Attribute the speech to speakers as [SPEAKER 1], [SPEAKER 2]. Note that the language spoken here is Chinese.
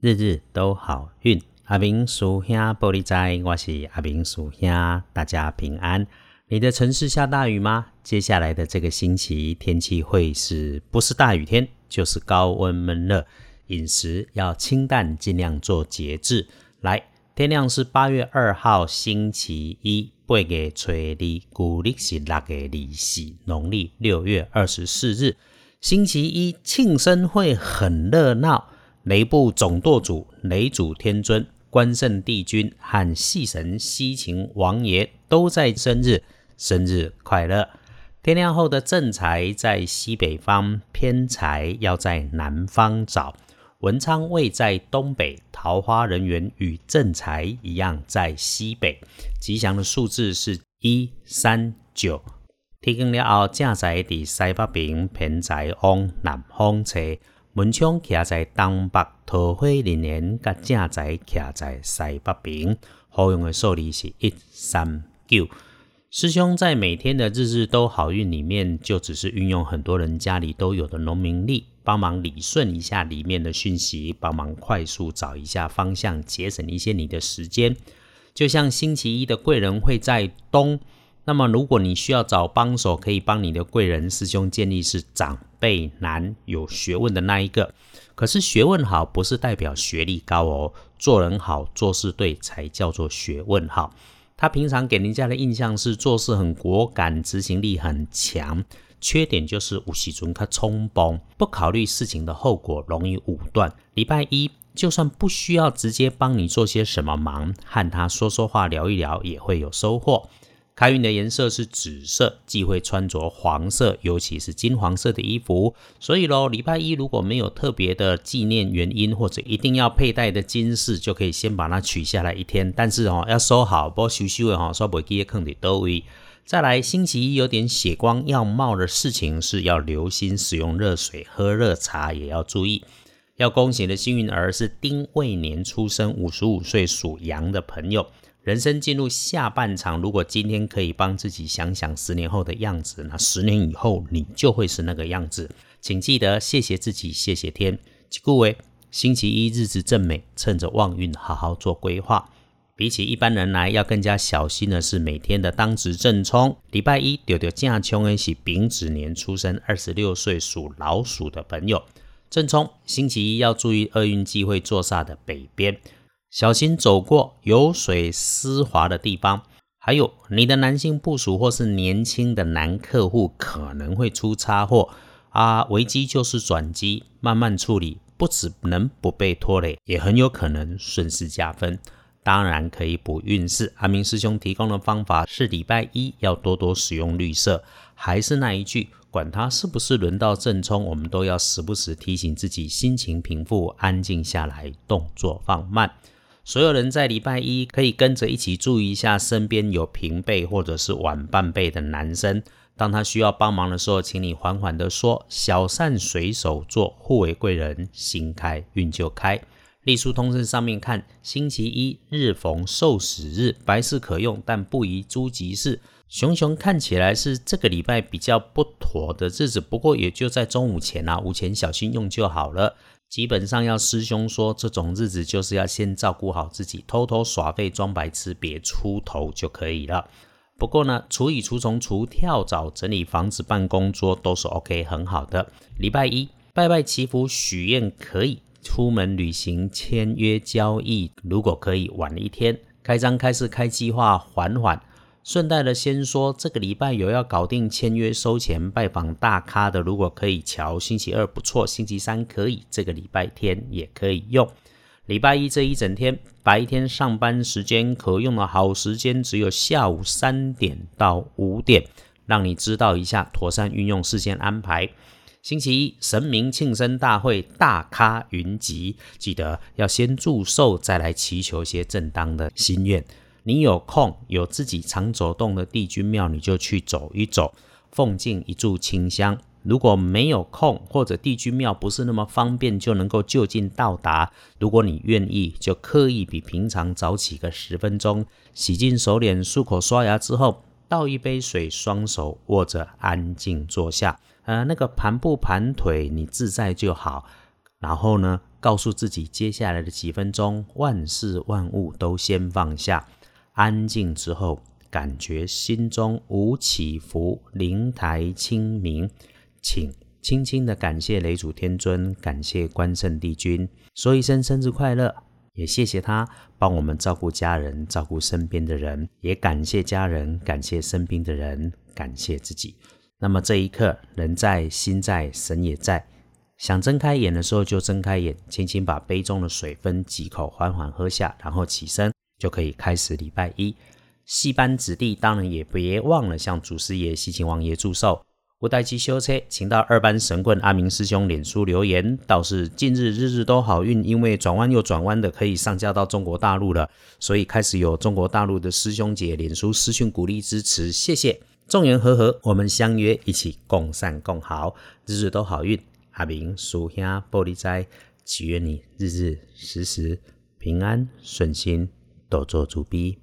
[SPEAKER 1] 日日都好运，阿明叔兄玻璃仔，我是阿明叔兄，大家平安。你的城市下大雨吗？接下来的这个星期天气会是不是大雨天，就是高温闷热，饮食要清淡，尽量做节制。来，天亮是八月二号星期一，八月初二，古历是六月二四，农历六月二十四日，星期一庆生会很热闹。雷部总舵主雷主天尊、关圣帝君和戏神西秦王爷都在生日，生日快乐！天亮后的正财在西北方，偏财要在南方找。文昌位在东北，桃花人员与正财一样在西北。吉祥的数字是一三九。天光了后，正财在西北边，偏财往南方车。文昌徛在东北，桃花人缘甲正财徛在西北边。好用的数字是一三九。师兄在每天的日日都好运里面，就只是运用很多人家里都有的农民力，帮忙理顺一下里面的讯息，帮忙快速找一下方向，节省一些你的时间。就像星期一的贵人会在东。那么，如果你需要找帮手，可以帮你的贵人师兄建立是长辈男有学问的那一个。可是学问好不是代表学历高哦，做人好做事对才叫做学问好。他平常给人家的印象是做事很果敢，执行力很强，缺点就是无喜尊他冲崩，不考虑事情的后果，容易武断。礼拜一就算不需要直接帮你做些什么忙，和他说说话聊一聊也会有收获。开运的颜色是紫色，忌讳穿着黄色，尤其是金黄色的衣服。所以喽，礼拜一如果没有特别的纪念原因，或者一定要佩戴的金饰，就可以先把它取下来一天。但是哦，要收好，不修修的哈，刷不记坑的都位。再来，星期一有点血光要冒的事情，是要留心使用热水、喝热茶，也要注意。要恭喜的幸运儿是丁未年出生，五十五岁属羊的朋友。人生进入下半场，如果今天可以帮自己想想十年后的样子，那十年以后你就会是那个样子。请记得谢谢自己，谢谢天。各位，星期一日子正美，趁着旺运好好做规划。比起一般人来，要更加小心的是每天的当值正冲。礼拜一丢丢正冲的是丙子年出生，二十六岁属老鼠的朋友。正冲，星期一要注意厄运忌讳坐煞的北边。小心走过有水湿滑的地方，还有你的男性部属或是年轻的男客户可能会出差祸啊！危机就是转机，慢慢处理，不只能不被拖累，也很有可能顺势加分。当然可以补运势。阿明师兄提供的方法是礼拜一要多多使用绿色，还是那一句，管他是不是轮到正冲，我们都要时不时提醒自己，心情平复，安静下来，动作放慢。所有人在礼拜一可以跟着一起注意一下，身边有平辈或者是晚半辈的男生，当他需要帮忙的时候，请你缓缓的说：“小善随手做，互为贵人，心开运就开。”隶书通身上面看，星期一日逢受死日，白事可用，但不宜诸吉事。熊熊看起来是这个礼拜比较不妥的日子，不过也就在中午前啊，午前小心用就好了。基本上要师兄说，这种日子就是要先照顾好自己，偷偷耍废装白痴，别出头就可以了。不过呢，除蚁除虫除跳蚤，整理房子、办公桌都是 OK 很好的。礼拜一拜拜祈福许愿可以，出门旅行签约交易，如果可以晚一天，开张开市开计划缓缓。顺带的先说，这个礼拜有要搞定签约收钱拜访大咖的，如果可以瞧，星期二不错，星期三可以，这个礼拜天也可以用。礼拜一这一整天白天上班时间可用的好时间只有下午三点到五点，让你知道一下，妥善运用事先安排。星期一神明庆生大会，大咖云集，记得要先祝寿，再来祈求些正当的心愿。你有空有自己常走动的帝君庙，你就去走一走，奉敬一炷清香。如果没有空，或者帝君庙不是那么方便就能够就近到达，如果你愿意，就刻意比平常早起个十分钟，洗净手脸、漱口、刷牙之后，倒一杯水，双手握着，安静坐下。呃，那个盘不盘腿，你自在就好。然后呢，告诉自己接下来的几分钟，万事万物都先放下，安静之后，感觉心中无起伏，灵台清明，请轻轻的感谢雷祖天尊，感谢关圣帝君，说一声生日快乐，也谢谢他帮我们照顾家人，照顾身边的人，也感谢家人，感谢身边的人，感谢自己。那么这一刻，人在心在，神也在。想睁开眼的时候就睁开眼，轻轻把杯中的水分几口缓缓喝下，然后起身就可以开始礼拜一。戏班子弟当然也别忘了向祖师爷、西秦王爷祝寿。无代其修车，请到二班神棍阿明师兄脸书留言，倒是近日日日都好运，因为转弯又转弯的可以上架到中国大陆了，所以开始有中国大陆的师兄姐脸书私讯鼓励支持，谢谢。众缘和合，我们相约一起共善共好，日日都好运。阿明属下玻璃斋，祈愿你日日时时平安顺心，多做主笔。